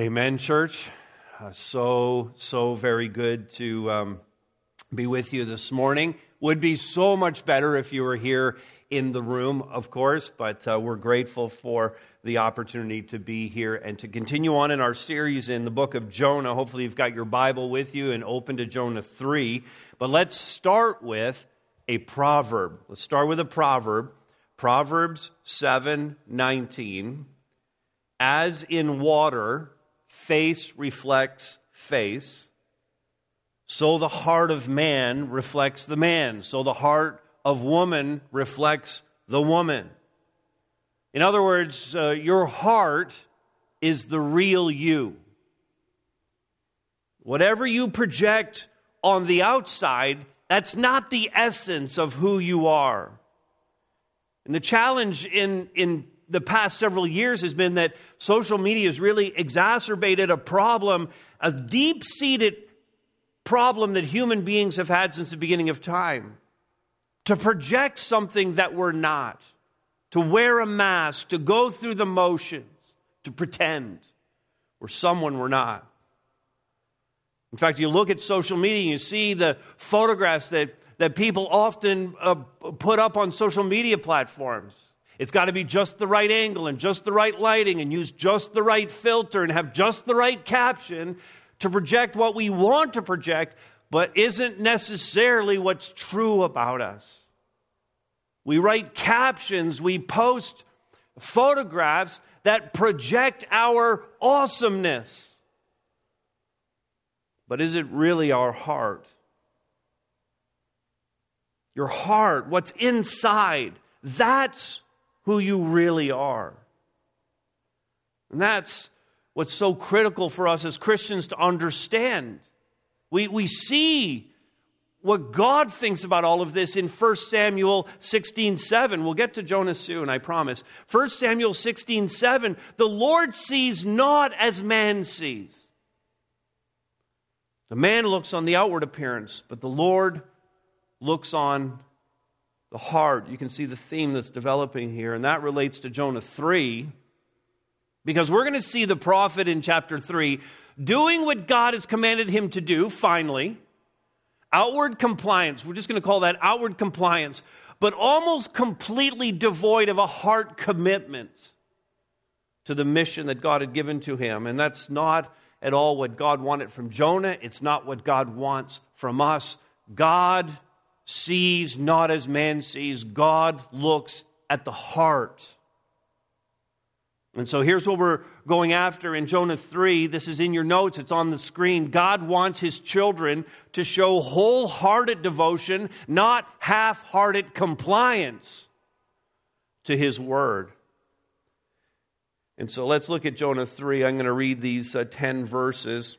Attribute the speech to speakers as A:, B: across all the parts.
A: Amen, church. Uh, so, so very good to um, be with you this morning. Would be so much better if you were here in the room, of course, but uh, we're grateful for the opportunity to be here and to continue on in our series in the book of Jonah. Hopefully, you've got your Bible with you and open to Jonah 3. But let's start with a proverb. Let's start with a proverb. Proverbs 7 19. As in water, face reflects face, so the heart of man reflects the man, so the heart of woman reflects the woman. In other words, uh, your heart is the real you. Whatever you project on the outside, that's not the essence of who you are. And the challenge in, in the past several years has been that social media has really exacerbated a problem, a deep seated problem that human beings have had since the beginning of time. To project something that we're not, to wear a mask, to go through the motions, to pretend we're someone we're not. In fact, you look at social media and you see the photographs that, that people often uh, put up on social media platforms it's got to be just the right angle and just the right lighting and use just the right filter and have just the right caption to project what we want to project, but isn't necessarily what's true about us. We write captions, we post photographs that project our awesomeness. But is it really our heart? Your heart, what's inside, that's who you really are. And that's what's so critical for us as Christians to understand. We, we see what God thinks about all of this in 1 Samuel 16 7. We'll get to Jonah soon, I promise. 1 Samuel 16 7. The Lord sees not as man sees. The man looks on the outward appearance, but the Lord looks on the heart. You can see the theme that's developing here, and that relates to Jonah 3, because we're going to see the prophet in chapter 3 doing what God has commanded him to do, finally. Outward compliance. We're just going to call that outward compliance, but almost completely devoid of a heart commitment to the mission that God had given to him. And that's not at all what God wanted from Jonah. It's not what God wants from us. God sees not as man sees, God looks at the heart. And so here's what we're going after in Jonah 3. This is in your notes, it's on the screen. God wants his children to show wholehearted devotion, not half hearted compliance to his word. And so let's look at Jonah 3. I'm going to read these uh, 10 verses.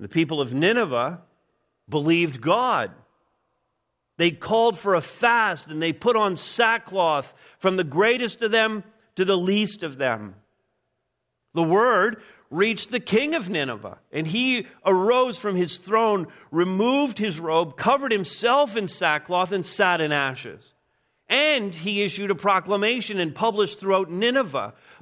A: The people of Nineveh believed God. They called for a fast and they put on sackcloth from the greatest of them to the least of them. The word reached the king of Nineveh, and he arose from his throne, removed his robe, covered himself in sackcloth, and sat in ashes. And he issued a proclamation and published throughout Nineveh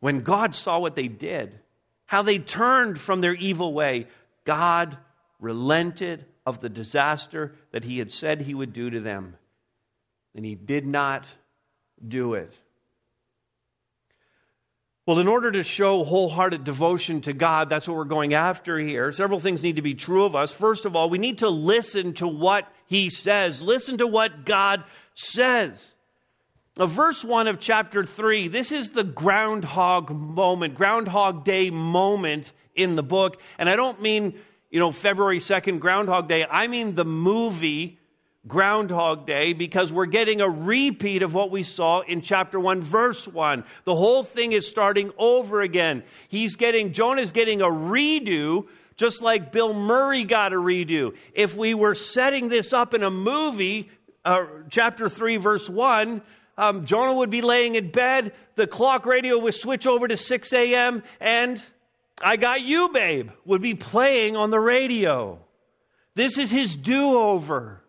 A: When God saw what they did, how they turned from their evil way, God relented of the disaster that he had said he would do to them. And he did not do it. Well, in order to show wholehearted devotion to God, that's what we're going after here. Several things need to be true of us. First of all, we need to listen to what He says, listen to what God says. Verse 1 of chapter 3, this is the groundhog moment, groundhog day moment in the book. And I don't mean, you know, February 2nd, Groundhog Day. I mean the movie Groundhog Day because we're getting a repeat of what we saw in chapter 1, verse 1. The whole thing is starting over again. He's getting, Jonah's getting a redo, just like Bill Murray got a redo. If we were setting this up in a movie, uh, chapter 3, verse 1, um, Jonah would be laying in bed, the clock radio would switch over to 6 a.m., and I Got You, Babe would be playing on the radio. This is his do over.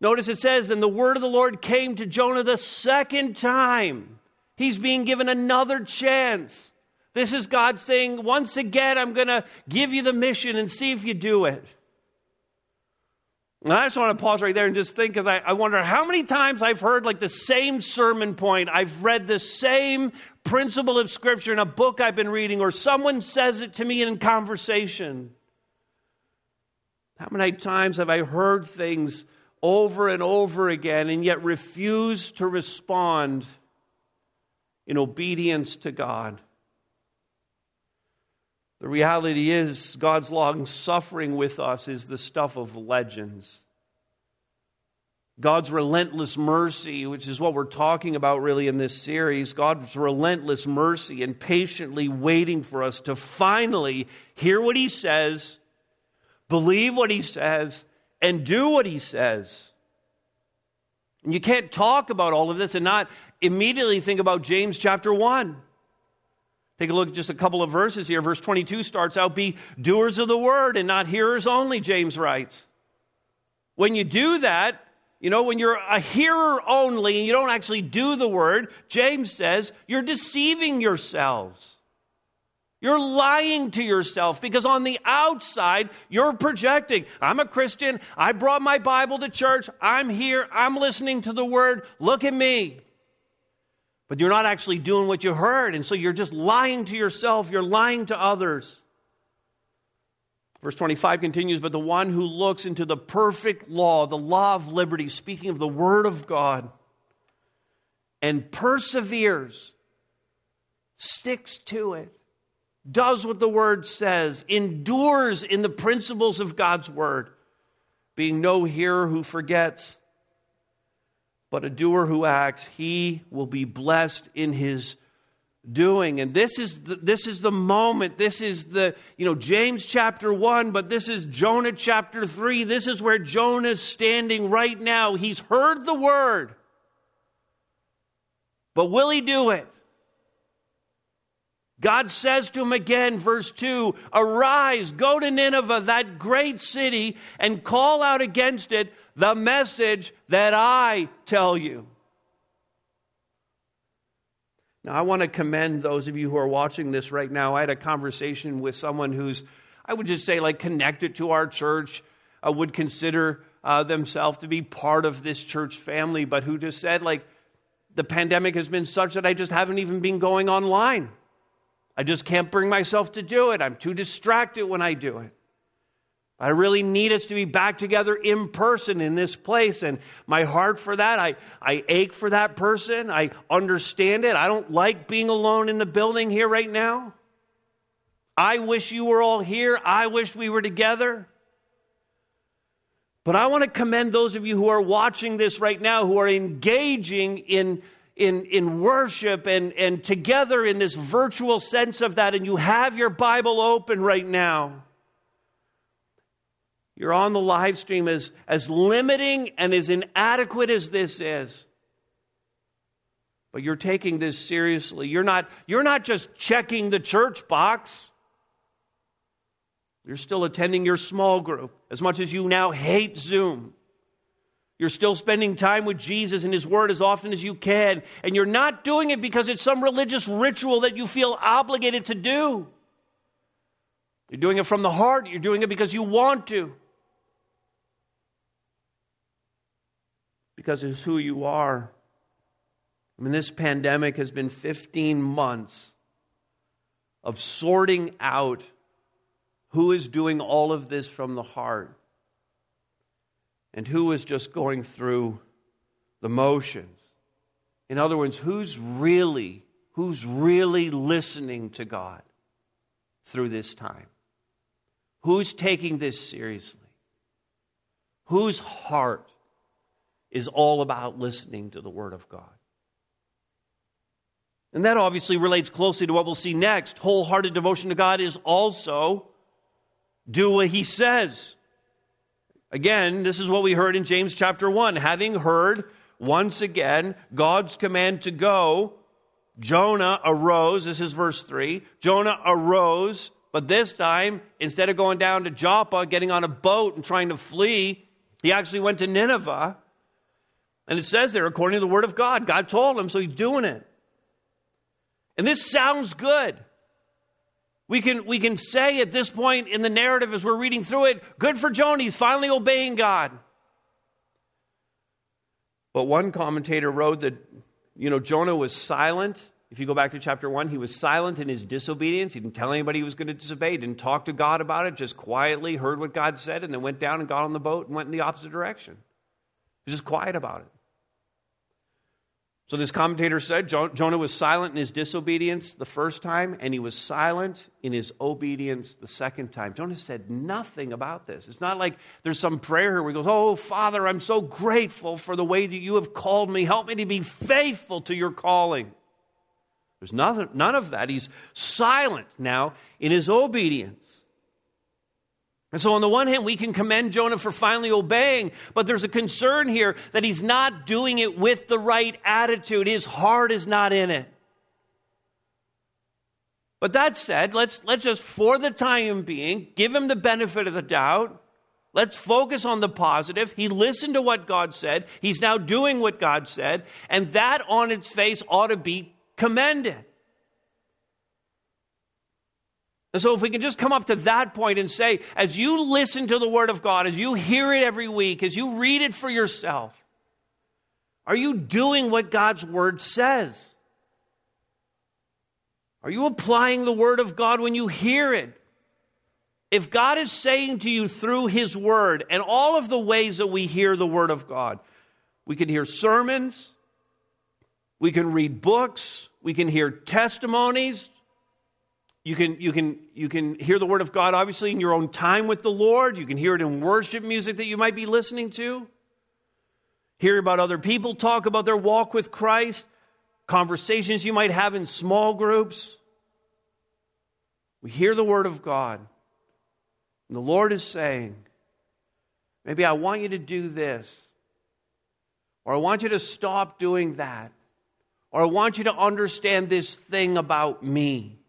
A: Notice it says, and the word of the Lord came to Jonah the second time. He's being given another chance. This is God saying, once again, I'm going to give you the mission and see if you do it. And I just want to pause right there and just think because I, I wonder how many times I've heard like the same sermon point. I've read the same principle of Scripture in a book I've been reading, or someone says it to me in conversation. How many times have I heard things over and over again and yet refused to respond in obedience to God. The reality is, God's long suffering with us is the stuff of legends. God's relentless mercy, which is what we're talking about really in this series, God's relentless mercy and patiently waiting for us to finally hear what He says, believe what He says, and do what he says. And you can't talk about all of this and not immediately think about James chapter 1. Take a look at just a couple of verses here. Verse 22 starts out Be doers of the word and not hearers only, James writes. When you do that, you know, when you're a hearer only and you don't actually do the word, James says, you're deceiving yourselves. You're lying to yourself because on the outside, you're projecting. I'm a Christian. I brought my Bible to church. I'm here. I'm listening to the word. Look at me. But you're not actually doing what you heard. And so you're just lying to yourself. You're lying to others. Verse 25 continues But the one who looks into the perfect law, the law of liberty, speaking of the word of God, and perseveres, sticks to it does what the word says, endures in the principles of God's word, being no hearer who forgets, but a doer who acts, he will be blessed in his doing. And this is the, this is the moment. This is the, you know, James chapter 1, but this is Jonah chapter 3. This is where Jonah's standing right now. He's heard the word. But will he do it? God says to him again, verse 2 Arise, go to Nineveh, that great city, and call out against it the message that I tell you. Now, I want to commend those of you who are watching this right now. I had a conversation with someone who's, I would just say, like connected to our church, uh, would consider uh, themselves to be part of this church family, but who just said, like, the pandemic has been such that I just haven't even been going online. I just can't bring myself to do it. I'm too distracted when I do it. I really need us to be back together in person in this place. And my heart for that, I, I ache for that person. I understand it. I don't like being alone in the building here right now. I wish you were all here. I wish we were together. But I want to commend those of you who are watching this right now, who are engaging in in, in worship and, and together in this virtual sense of that, and you have your Bible open right now. You're on the live stream as, as limiting and as inadequate as this is. But you're taking this seriously. You're not, you're not just checking the church box. You're still attending your small group as much as you now hate Zoom. You're still spending time with Jesus and His Word as often as you can. And you're not doing it because it's some religious ritual that you feel obligated to do. You're doing it from the heart. You're doing it because you want to. Because it's who you are. I mean, this pandemic has been 15 months of sorting out who is doing all of this from the heart and who is just going through the motions. In other words, who's really who's really listening to God through this time? Who's taking this seriously? Whose heart is all about listening to the Word of God? And that obviously relates closely to what we'll see next. Wholehearted devotion to God is also do what He says. Again, this is what we heard in James chapter 1. Having heard once again God's command to go, Jonah arose. This is verse 3. Jonah arose, but this time, instead of going down to Joppa, getting on a boat and trying to flee, he actually went to Nineveh. And it says there, according to the word of God, God told him, so he's doing it. And this sounds good. We can, we can say at this point in the narrative as we're reading through it, good for Jonah, he's finally obeying God. But one commentator wrote that, you know, Jonah was silent. If you go back to chapter 1, he was silent in his disobedience. He didn't tell anybody he was going to disobey. He didn't talk to God about it, just quietly heard what God said and then went down and got on the boat and went in the opposite direction. He was just quiet about it. So this commentator said Jonah was silent in his disobedience the first time, and he was silent in his obedience the second time. Jonah said nothing about this. It's not like there's some prayer here where he goes, Oh, Father, I'm so grateful for the way that you have called me. Help me to be faithful to your calling. There's none of that. He's silent now in his obedience. And so, on the one hand, we can commend Jonah for finally obeying, but there's a concern here that he's not doing it with the right attitude. His heart is not in it. But that said, let's, let's just, for the time being, give him the benefit of the doubt. Let's focus on the positive. He listened to what God said. He's now doing what God said. And that on its face ought to be commended. And so, if we can just come up to that point and say, as you listen to the Word of God, as you hear it every week, as you read it for yourself, are you doing what God's Word says? Are you applying the Word of God when you hear it? If God is saying to you through His Word and all of the ways that we hear the Word of God, we can hear sermons, we can read books, we can hear testimonies, you can, you, can, you can hear the Word of God, obviously, in your own time with the Lord. You can hear it in worship music that you might be listening to. Hear about other people talk about their walk with Christ, conversations you might have in small groups. We hear the Word of God. And the Lord is saying, maybe I want you to do this, or I want you to stop doing that, or I want you to understand this thing about me.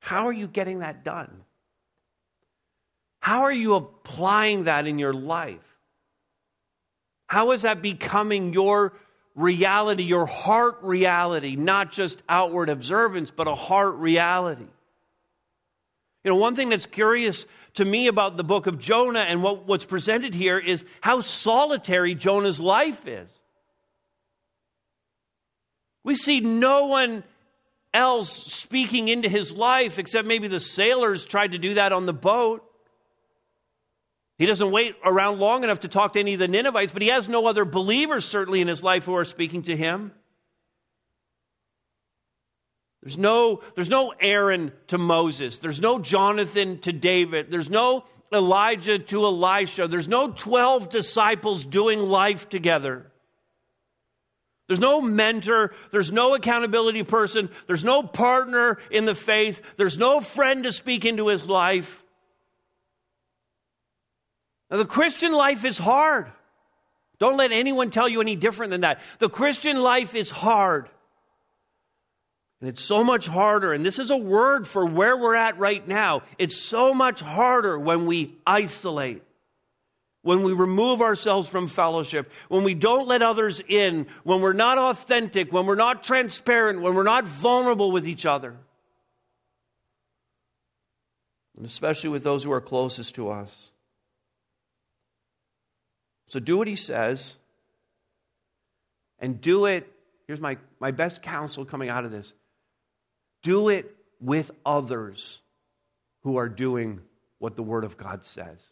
A: How are you getting that done? How are you applying that in your life? How is that becoming your reality, your heart reality, not just outward observance, but a heart reality? You know, one thing that's curious to me about the book of Jonah and what, what's presented here is how solitary Jonah's life is. We see no one else speaking into his life, except maybe the sailors tried to do that on the boat. He doesn't wait around long enough to talk to any of the Ninevites, but he has no other believers, certainly, in his life who are speaking to him. There's no, there's no Aaron to Moses. There's no Jonathan to David. There's no Elijah to Elisha. There's no 12 disciples doing life together. There's no mentor. There's no accountability person. There's no partner in the faith. There's no friend to speak into his life. Now, the Christian life is hard. Don't let anyone tell you any different than that. The Christian life is hard. And it's so much harder, and this is a word for where we're at right now. It's so much harder when we isolate when we remove ourselves from fellowship, when we don't let others in, when we're not authentic, when we're not transparent, when we're not vulnerable with each other. And especially with those who are closest to us. So do what he says, and do it. Here's my, my best counsel coming out of this do it with others who are doing what the Word of God says,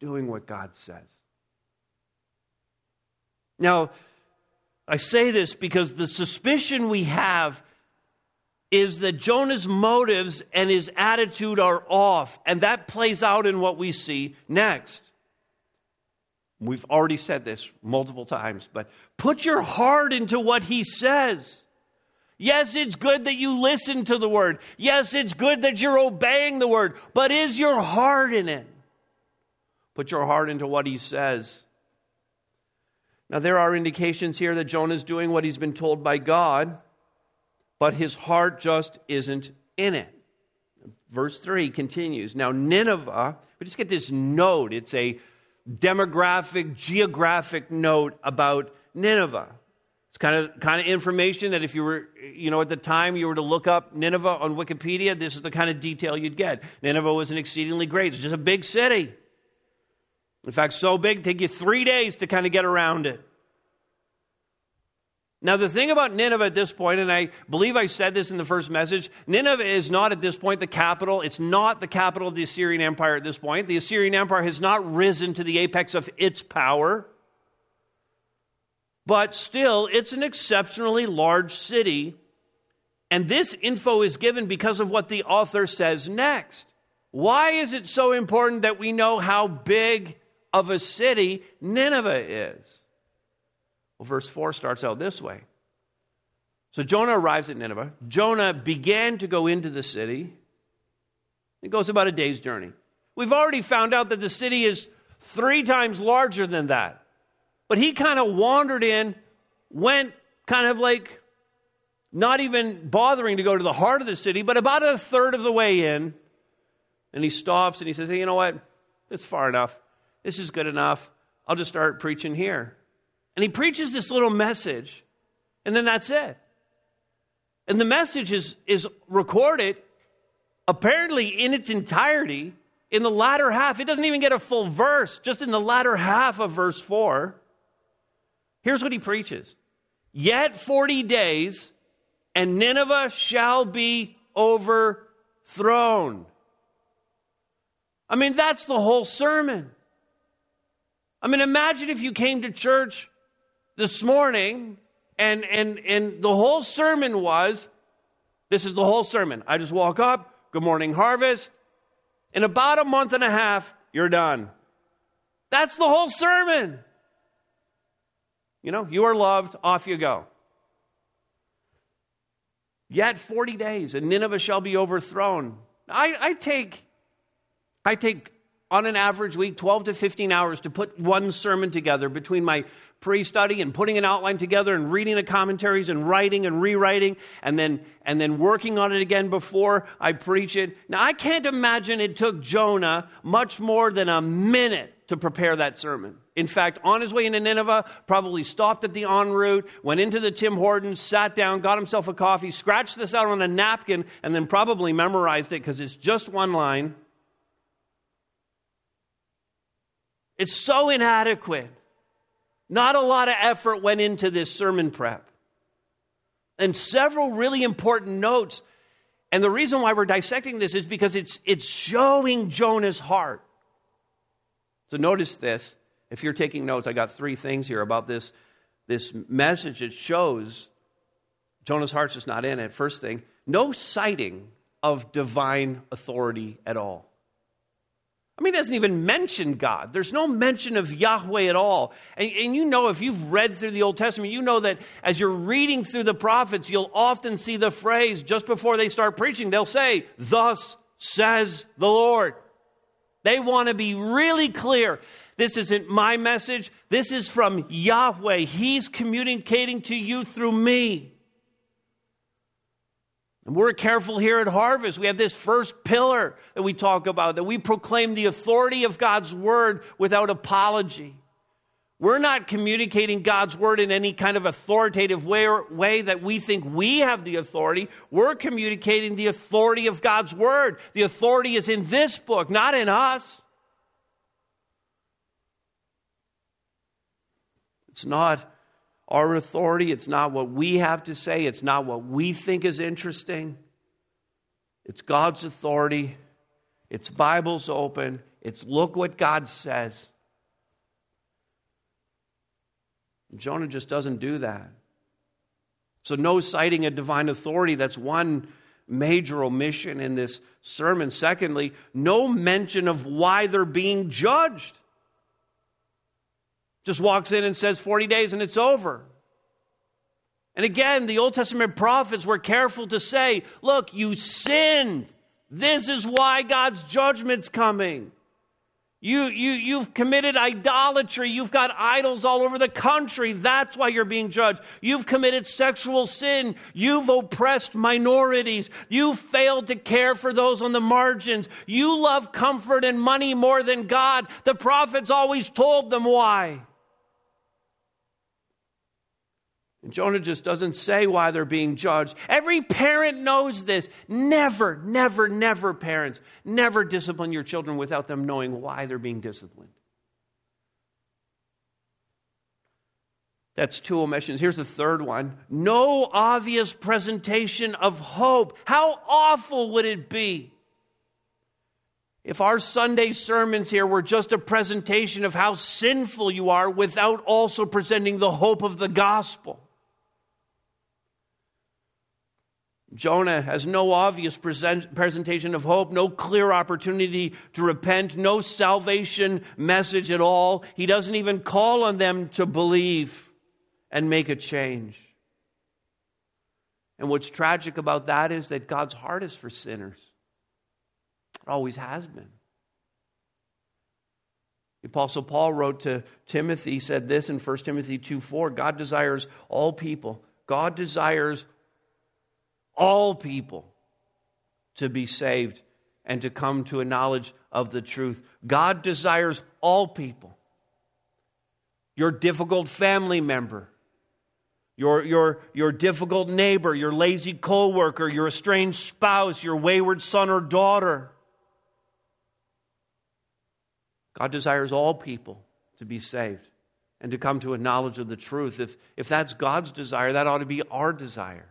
A: doing what God says. Now, I say this because the suspicion we have is that Jonah's motives and his attitude are off, and that plays out in what we see next. We've already said this multiple times, but put your heart into what he says. Yes, it's good that you listen to the word. Yes, it's good that you're obeying the word, but is your heart in it? Put your heart into what he says. Now, there are indications here that Jonah is doing what he's been told by God but his heart just isn't in it. Verse 3 continues. Now, Nineveh, we just get this note. It's a demographic, geographic note about Nineveh. It's kind of kind of information that if you were, you know, at the time you were to look up Nineveh on Wikipedia, this is the kind of detail you'd get. Nineveh was an exceedingly great, it's just a big city. In fact, so big, take you three days to kind of get around it. Now, the thing about Nineveh at this point, and I believe I said this in the first message, Nineveh is not at this point the capital. It's not the capital of the Assyrian Empire at this point. The Assyrian Empire has not risen to the apex of its power. But still, it's an exceptionally large city. And this info is given because of what the author says next. Why is it so important that we know how big of a city Nineveh is? Well, verse 4 starts out this way. So Jonah arrives at Nineveh. Jonah began to go into the city. It goes about a day's journey. We've already found out that the city is three times larger than that. But he kind of wandered in, went kind of like not even bothering to go to the heart of the city, but about a third of the way in. And he stops and he says, Hey, you know what? It's far enough. This is good enough. I'll just start preaching here. And he preaches this little message, and then that's it. And the message is, is recorded apparently in its entirety in the latter half. It doesn't even get a full verse, just in the latter half of verse 4. Here's what he preaches Yet 40 days, and Nineveh shall be overthrown. I mean, that's the whole sermon. I mean, imagine if you came to church this morning, and, and, and the whole sermon was this is the whole sermon. I just walk up, good morning, harvest. In about a month and a half, you're done. That's the whole sermon. You know, you are loved, off you go. Yet 40 days, and Nineveh shall be overthrown. I, I take, I take on an average week 12 to 15 hours to put one sermon together between my pre study and putting an outline together and reading the commentaries and writing and rewriting and then, and then working on it again before I preach it. Now, I can't imagine it took Jonah much more than a minute to prepare that sermon. In fact, on his way into Nineveh, probably stopped at the ONroute, went into the Tim Hortons, sat down, got himself a coffee, scratched this out on a napkin, and then probably memorized it because it's just one line. It's so inadequate. Not a lot of effort went into this sermon prep. And several really important notes. And the reason why we're dissecting this is because it's, it's showing Jonah's heart. So notice this. If you're taking notes, I got three things here about this, this message. It shows Jonah's heart's just not in it. First thing, no citing of divine authority at all. I mean, it doesn't even mention God. There's no mention of Yahweh at all. And, and, you know, if you've read through the Old Testament, you know that as you're reading through the prophets, you'll often see the phrase just before they start preaching, they'll say, Thus says the Lord. They want to be really clear. This isn't my message. This is from Yahweh. He's communicating to you through me. And we're careful here at Harvest. We have this first pillar that we talk about, that we proclaim the authority of God's word without apology. We're not communicating God's word in any kind of authoritative way, or way that we think we have the authority. We're communicating the authority of God's word. The authority is in this book, not in us. It's not our authority. It's not what we have to say. It's not what we think is interesting. It's God's authority. It's Bible's open. It's look what God says. Jonah just doesn't do that. So, no citing a divine authority. That's one major omission in this sermon. Secondly, no mention of why they're being judged. Just walks in and says 40 days and it's over. And again, the Old Testament prophets were careful to say, look, you sinned. This is why God's judgment's coming. You, you, you've committed idolatry. You've got idols all over the country. That's why you're being judged. You've committed sexual sin. You've oppressed minorities. You've failed to care for those on the margins. You love comfort and money more than God. The prophets always told them why. And Jonah just doesn't say why they're being judged. Every parent knows this. Never, never, never, parents, never discipline your children without them knowing why they're being disciplined. That's two omissions. Here's the third one no obvious presentation of hope. How awful would it be if our Sunday sermons here were just a presentation of how sinful you are without also presenting the hope of the gospel? Jonah has no obvious present, presentation of hope, no clear opportunity to repent, no salvation message at all. He doesn't even call on them to believe and make a change. And what's tragic about that is that God's heart is for sinners. It always has been. The Apostle Paul wrote to Timothy, said this in 1 Timothy 2 4 God desires all people. God desires all people to be saved and to come to a knowledge of the truth. God desires all people. Your difficult family member, your, your, your difficult neighbor, your lazy coworker, your estranged spouse, your wayward son or daughter. God desires all people to be saved and to come to a knowledge of the truth. If, if that's God's desire, that ought to be our desire.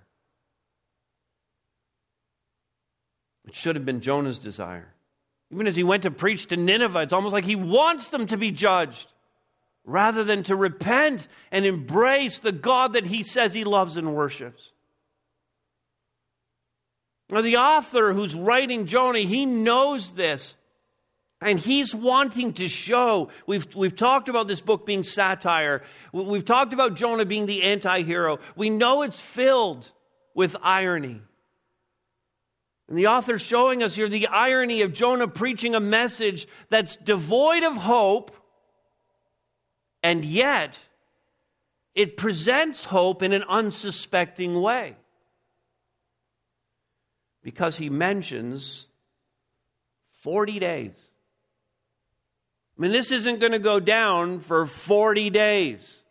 A: It should have been Jonah's desire. Even as he went to preach to Nineveh, it's almost like he wants them to be judged rather than to repent and embrace the God that he says he loves and worships. Now, the author who's writing Jonah, he knows this. And he's wanting to show, we've, we've talked about this book being satire. We've talked about Jonah being the anti hero. We know it's filled with irony. And the author's showing us here the irony of Jonah preaching a message that's devoid of hope, and yet it presents hope in an unsuspecting way. Because he mentions 40 days. I mean, this isn't going to go down for 40 days.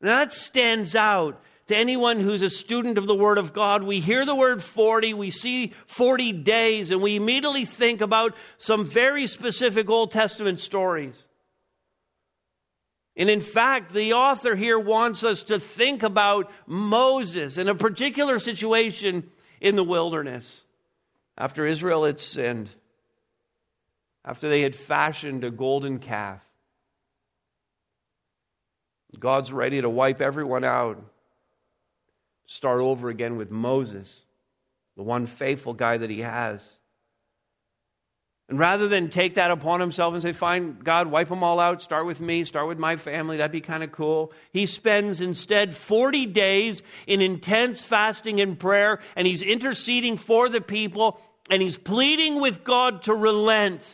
A: Now, that stands out to anyone who's a student of the Word of God, we hear the word 40, we see 40 days, and we immediately think about some very specific Old Testament stories. And in fact, the author here wants us to think about Moses in a particular situation in the wilderness after Israel had sinned, after they had fashioned a golden calf. God's ready to wipe everyone out start over again with Moses, the one faithful guy that he has. And rather than take that upon himself and say, Fine, God, wipe them all out, start with me, start with my family, that'd be kind of cool. He spends instead 40 days in intense fasting and prayer, and he's interceding for the people, and he's pleading with God to relent.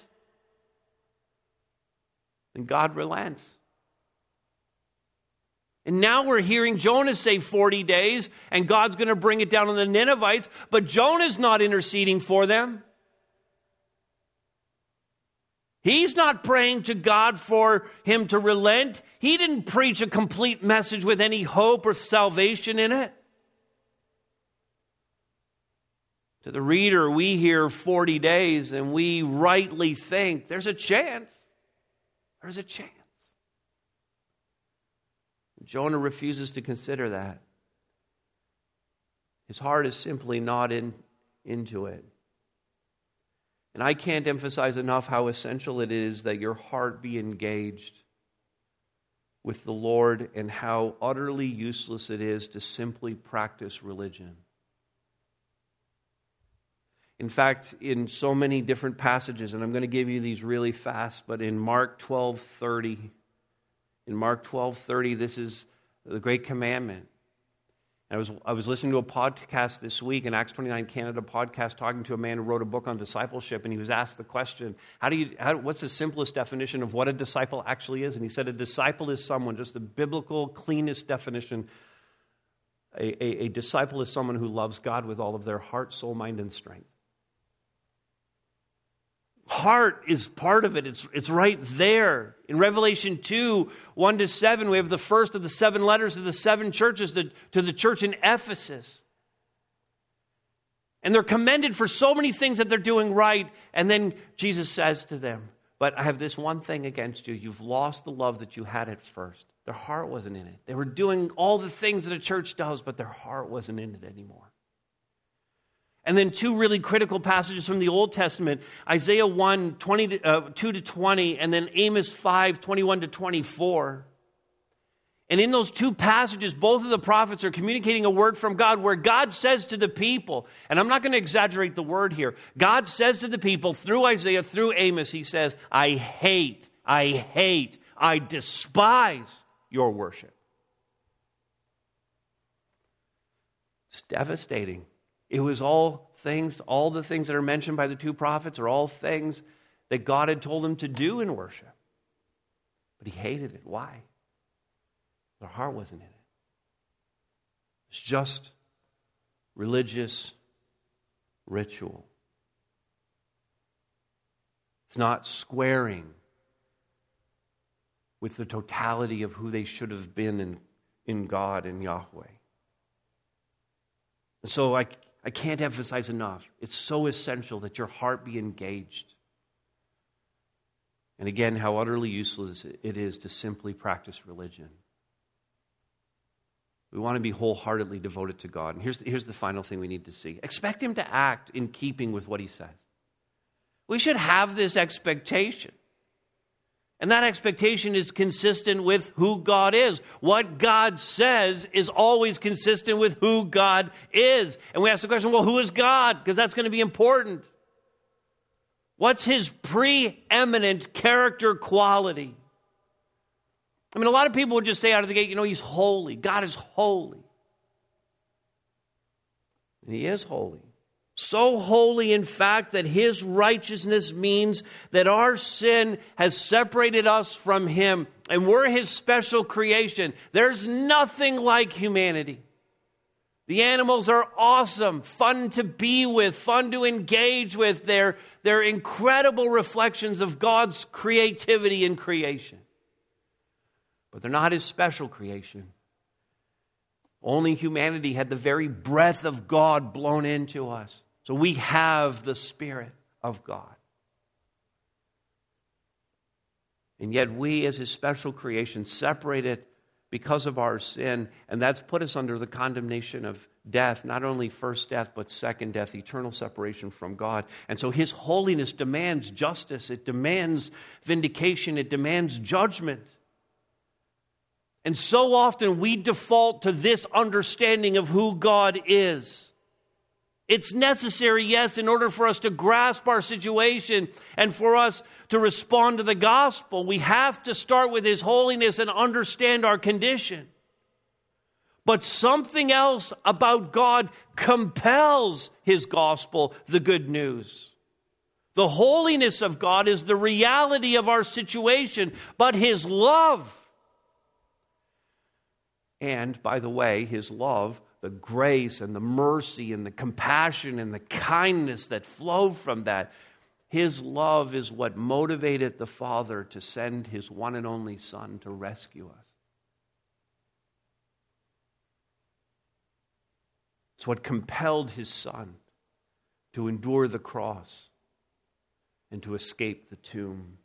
A: And God relents. And now we're hearing Jonah say 40 days, and God's going to bring it down on the Ninevites, but Jonah's not interceding for them. He's not praying to God for him to relent. He didn't preach a complete message with any hope or salvation in it. To the reader, we hear 40 days and we rightly think there's a chance. There's a chance. Jonah refuses to consider that. His heart is simply not in into it. And I can't emphasize enough how essential it is that your heart be engaged with the Lord and how utterly useless it is to simply practice religion. In fact, in so many different passages, and I'm going to give you these really fast, but in Mark 12 30, in Mark 12 30, this is the great commandment. I was, I was listening to a podcast this week, an Acts 29 Canada podcast, talking to a man who wrote a book on discipleship, and he was asked the question, how do you, how, what's the simplest definition of what a disciple actually is? And he said, a disciple is someone, just the biblical, cleanest definition. A, a, a disciple is someone who loves God with all of their heart, soul, mind, and strength. Heart is part of it. It's, it's right there. In Revelation 2, 1 to 7, we have the first of the seven letters to the seven churches to, to the church in Ephesus. And they're commended for so many things that they're doing right. And then Jesus says to them, But I have this one thing against you. You've lost the love that you had at first. Their heart wasn't in it. They were doing all the things that a church does, but their heart wasn't in it anymore. And then two really critical passages from the Old Testament Isaiah 1, 20 to, uh, 2 to 20, and then Amos 5, 21 to 24. And in those two passages, both of the prophets are communicating a word from God where God says to the people, and I'm not going to exaggerate the word here, God says to the people through Isaiah, through Amos, He says, I hate, I hate, I despise your worship. It's devastating. It was all things, all the things that are mentioned by the two prophets are all things that God had told them to do in worship. But he hated it. Why? Their heart wasn't in it. It's just religious ritual. It's not squaring with the totality of who they should have been in, in God and Yahweh. so I, I can't emphasize enough. It's so essential that your heart be engaged. And again, how utterly useless it is to simply practice religion. We want to be wholeheartedly devoted to God. And here's, here's the final thing we need to see expect Him to act in keeping with what He says. We should have this expectation. And that expectation is consistent with who God is. What God says is always consistent with who God is. And we ask the question well, who is God? Because that's going to be important. What's his preeminent character quality? I mean, a lot of people would just say out of the gate, you know, he's holy. God is holy. And he is holy. So holy, in fact, that his righteousness means that our sin has separated us from him, and we're his special creation. There's nothing like humanity. The animals are awesome, fun to be with, fun to engage with. They're, they're incredible reflections of God's creativity in creation. But they're not his special creation. Only humanity had the very breath of God blown into us. So we have the Spirit of God. And yet, we, as His special creation, separated because of our sin, and that's put us under the condemnation of death, not only first death, but second death, eternal separation from God. And so His holiness demands justice, it demands vindication, it demands judgment. And so often we default to this understanding of who God is. It's necessary, yes, in order for us to grasp our situation and for us to respond to the gospel. We have to start with His holiness and understand our condition. But something else about God compels His gospel, the good news. The holiness of God is the reality of our situation, but His love, and by the way, His love the grace and the mercy and the compassion and the kindness that flow from that. His love is what motivated the Father to send his one and only Son to rescue us. It's what compelled his Son to endure the cross and to escape the tomb.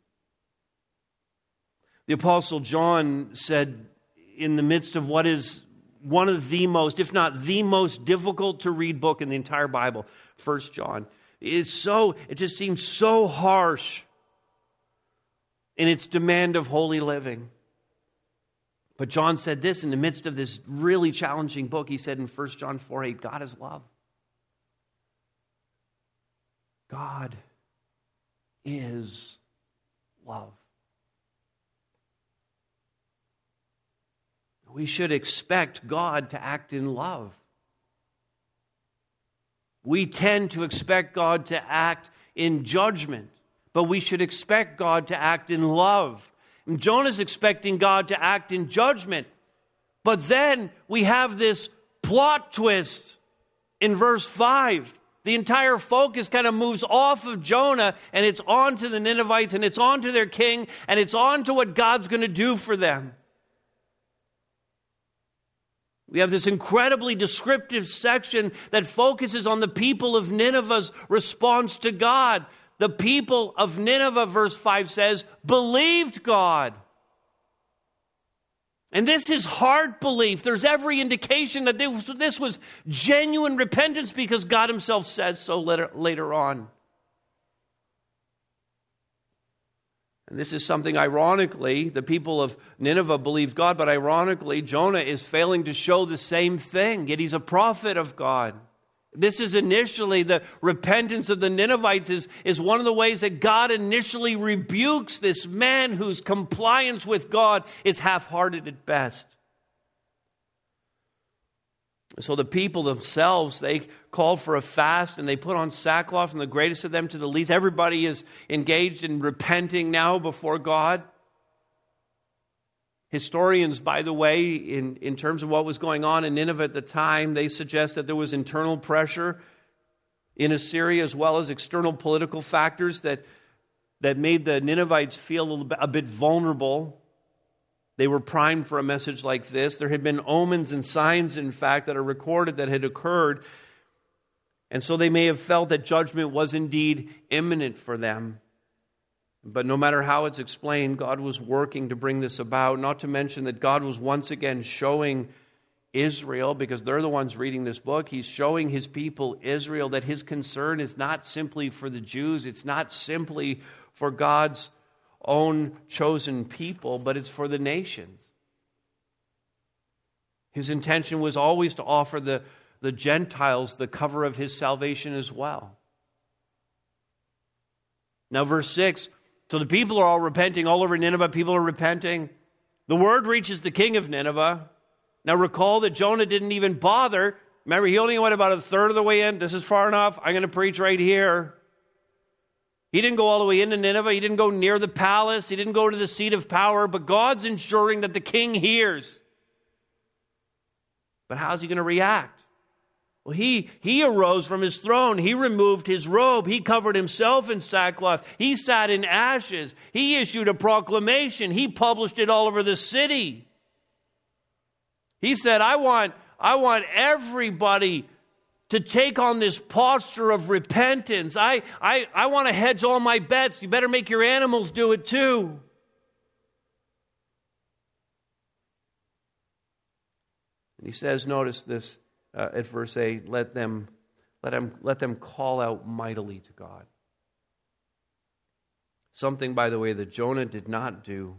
A: The Apostle John said, in the midst of what is one of the most, if not the most difficult to read book in the entire Bible, First John. is so, it just seems so harsh in its demand of holy living. But John said this in the midst of this really challenging book. He said in 1 John 4 8, God is love. God is love. We should expect God to act in love. We tend to expect God to act in judgment, but we should expect God to act in love. Jonah's expecting God to act in judgment. But then we have this plot twist in verse 5. The entire focus kind of moves off of Jonah and it's on to the Ninevites and it's on to their king and it's on to what God's going to do for them. We have this incredibly descriptive section that focuses on the people of Nineveh's response to God. The people of Nineveh, verse 5 says, believed God. And this is hard belief. There's every indication that this was genuine repentance because God Himself says so later, later on. And this is something, ironically, the people of Nineveh believed God, but ironically, Jonah is failing to show the same thing, yet he's a prophet of God. This is initially the repentance of the Ninevites, is, is one of the ways that God initially rebukes this man whose compliance with God is half hearted at best. So the people themselves, they call for a fast and they put on sackcloth from the greatest of them to the least. Everybody is engaged in repenting now before God. Historians, by the way, in, in terms of what was going on in Nineveh at the time, they suggest that there was internal pressure in Assyria as well as external political factors that, that made the Ninevites feel a, bit, a bit vulnerable they were primed for a message like this. There had been omens and signs, in fact, that are recorded that had occurred. And so they may have felt that judgment was indeed imminent for them. But no matter how it's explained, God was working to bring this about. Not to mention that God was once again showing Israel, because they're the ones reading this book, He's showing His people, Israel, that His concern is not simply for the Jews, it's not simply for God's own chosen people, but it's for the nations. His intention was always to offer the, the Gentiles the cover of his salvation as well. Now, verse 6 so the people are all repenting. All over Nineveh, people are repenting. The word reaches the king of Nineveh. Now, recall that Jonah didn't even bother. Remember, he only went about a third of the way in. This is far enough. I'm going to preach right here. He didn't go all the way into Nineveh. He didn't go near the palace. He didn't go to the seat of power. But God's ensuring that the king hears. But how's he going to react? Well, he, he arose from his throne. He removed his robe. He covered himself in sackcloth. He sat in ashes. He issued a proclamation. He published it all over the city. He said, I want, I want everybody to take on this posture of repentance. I, I, I want to hedge all my bets. You better make your animals do it too. And he says, notice this uh, at verse 8 let them, let, them, let them call out mightily to God. Something, by the way, that Jonah did not do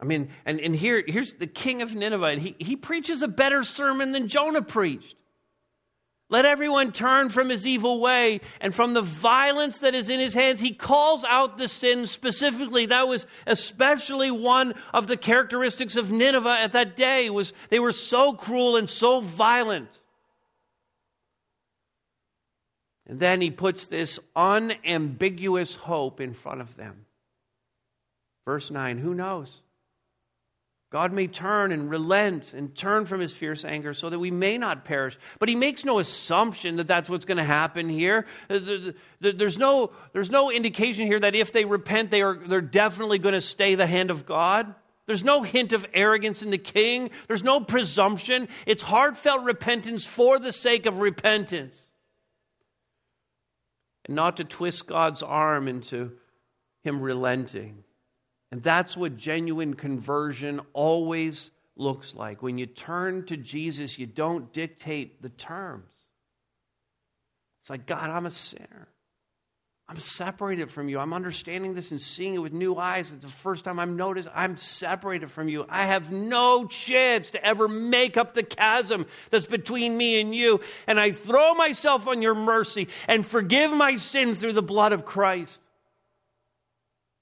A: I mean, and, and here, here's the king of Nineveh, he, he preaches a better sermon than Jonah preached. Let everyone turn from his evil way and from the violence that is in his hands. He calls out the sin specifically. That was especially one of the characteristics of Nineveh at that day was they were so cruel and so violent. And then he puts this unambiguous hope in front of them. Verse 9, who knows? God may turn and relent and turn from his fierce anger so that we may not perish. But he makes no assumption that that's what's going to happen here. Uh, there's no, there's no indication here that if they repent, they are, they're definitely going to stay the hand of God. There's no hint of arrogance in the king. There's no presumption. It's heartfelt repentance for the sake of repentance. And not to twist God's arm into him relenting. And that's what genuine conversion always looks like. When you turn to Jesus, you don't dictate the terms. It's like, God, I'm a sinner. I'm separated from you. I'm understanding this and seeing it with new eyes. It's the first time I'm noticed I'm separated from you. I have no chance to ever make up the chasm that's between me and you. And I throw myself on your mercy and forgive my sin through the blood of Christ.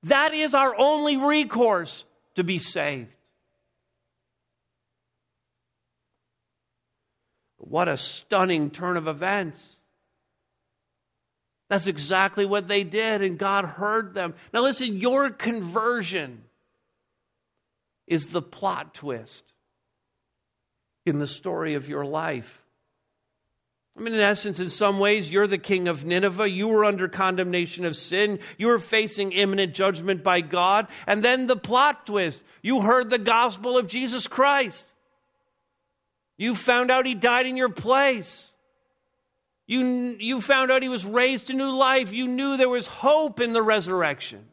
A: That is our only recourse to be saved. What a stunning turn of events. That's exactly what they did, and God heard them. Now, listen, your conversion is the plot twist in the story of your life. I mean, in essence, in some ways, you're the king of Nineveh. You were under condemnation of sin. You were facing imminent judgment by God. And then the plot twist you heard the gospel of Jesus Christ. You found out he died in your place. You, you found out he was raised to new life. You knew there was hope in the resurrection.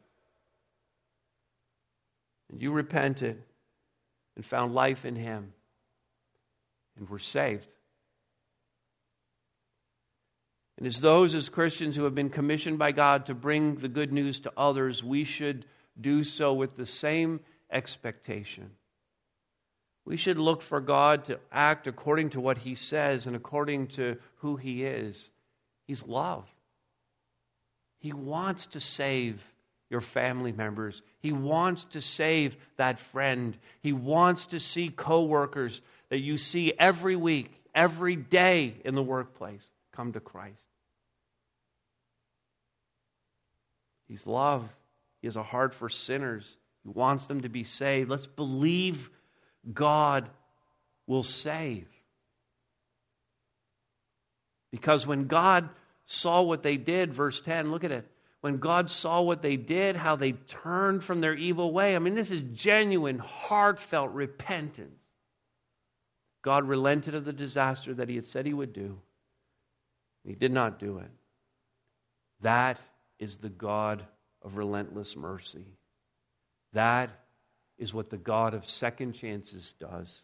A: And you repented and found life in him and were saved. And as those, as Christians who have been commissioned by God to bring the good news to others, we should do so with the same expectation. We should look for God to act according to what He says and according to who He is. He's love. He wants to save your family members. He wants to save that friend. He wants to see coworkers that you see every week, every day in the workplace come to Christ. He's love. He has a heart for sinners. He wants them to be saved. Let's believe God will save. Because when God saw what they did, verse 10, look at it. When God saw what they did, how they turned from their evil way, I mean, this is genuine, heartfelt repentance. God relented of the disaster that he had said he would do. He did not do it. That is the God of relentless mercy. That is what the God of second chances does.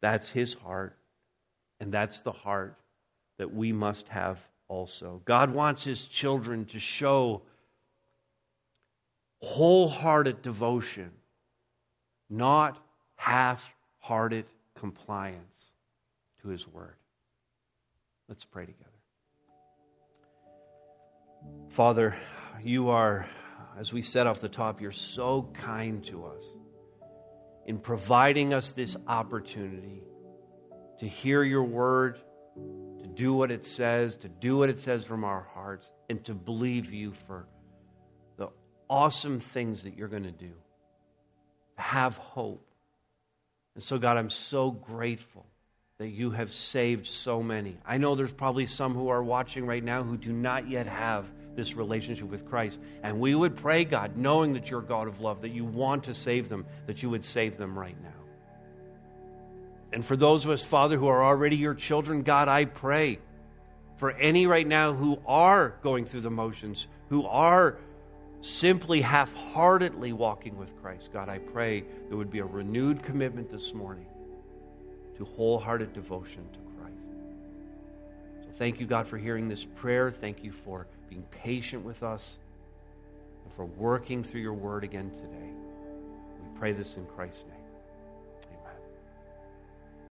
A: That's his heart, and that's the heart that we must have also. God wants his children to show wholehearted devotion, not half hearted compliance to his word. Let's pray together. Father, you are, as we said off the top, you're so kind to us in providing us this opportunity to hear your word, to do what it says, to do what it says from our hearts, and to believe you for the awesome things that you're going to do. Have hope. And so, God, I'm so grateful that you have saved so many. I know there's probably some who are watching right now who do not yet have this relationship with Christ. And we would pray, God, knowing that you're God of love, that you want to save them, that you would save them right now. And for those of us, Father, who are already your children, God, I pray for any right now who are going through the motions, who are simply half heartedly walking with Christ, God, I pray there would be a renewed commitment this morning to wholehearted devotion to Christ. So thank you, God, for hearing this prayer. Thank you for being patient with us, and for working through your word again today. We pray this in Christ's name.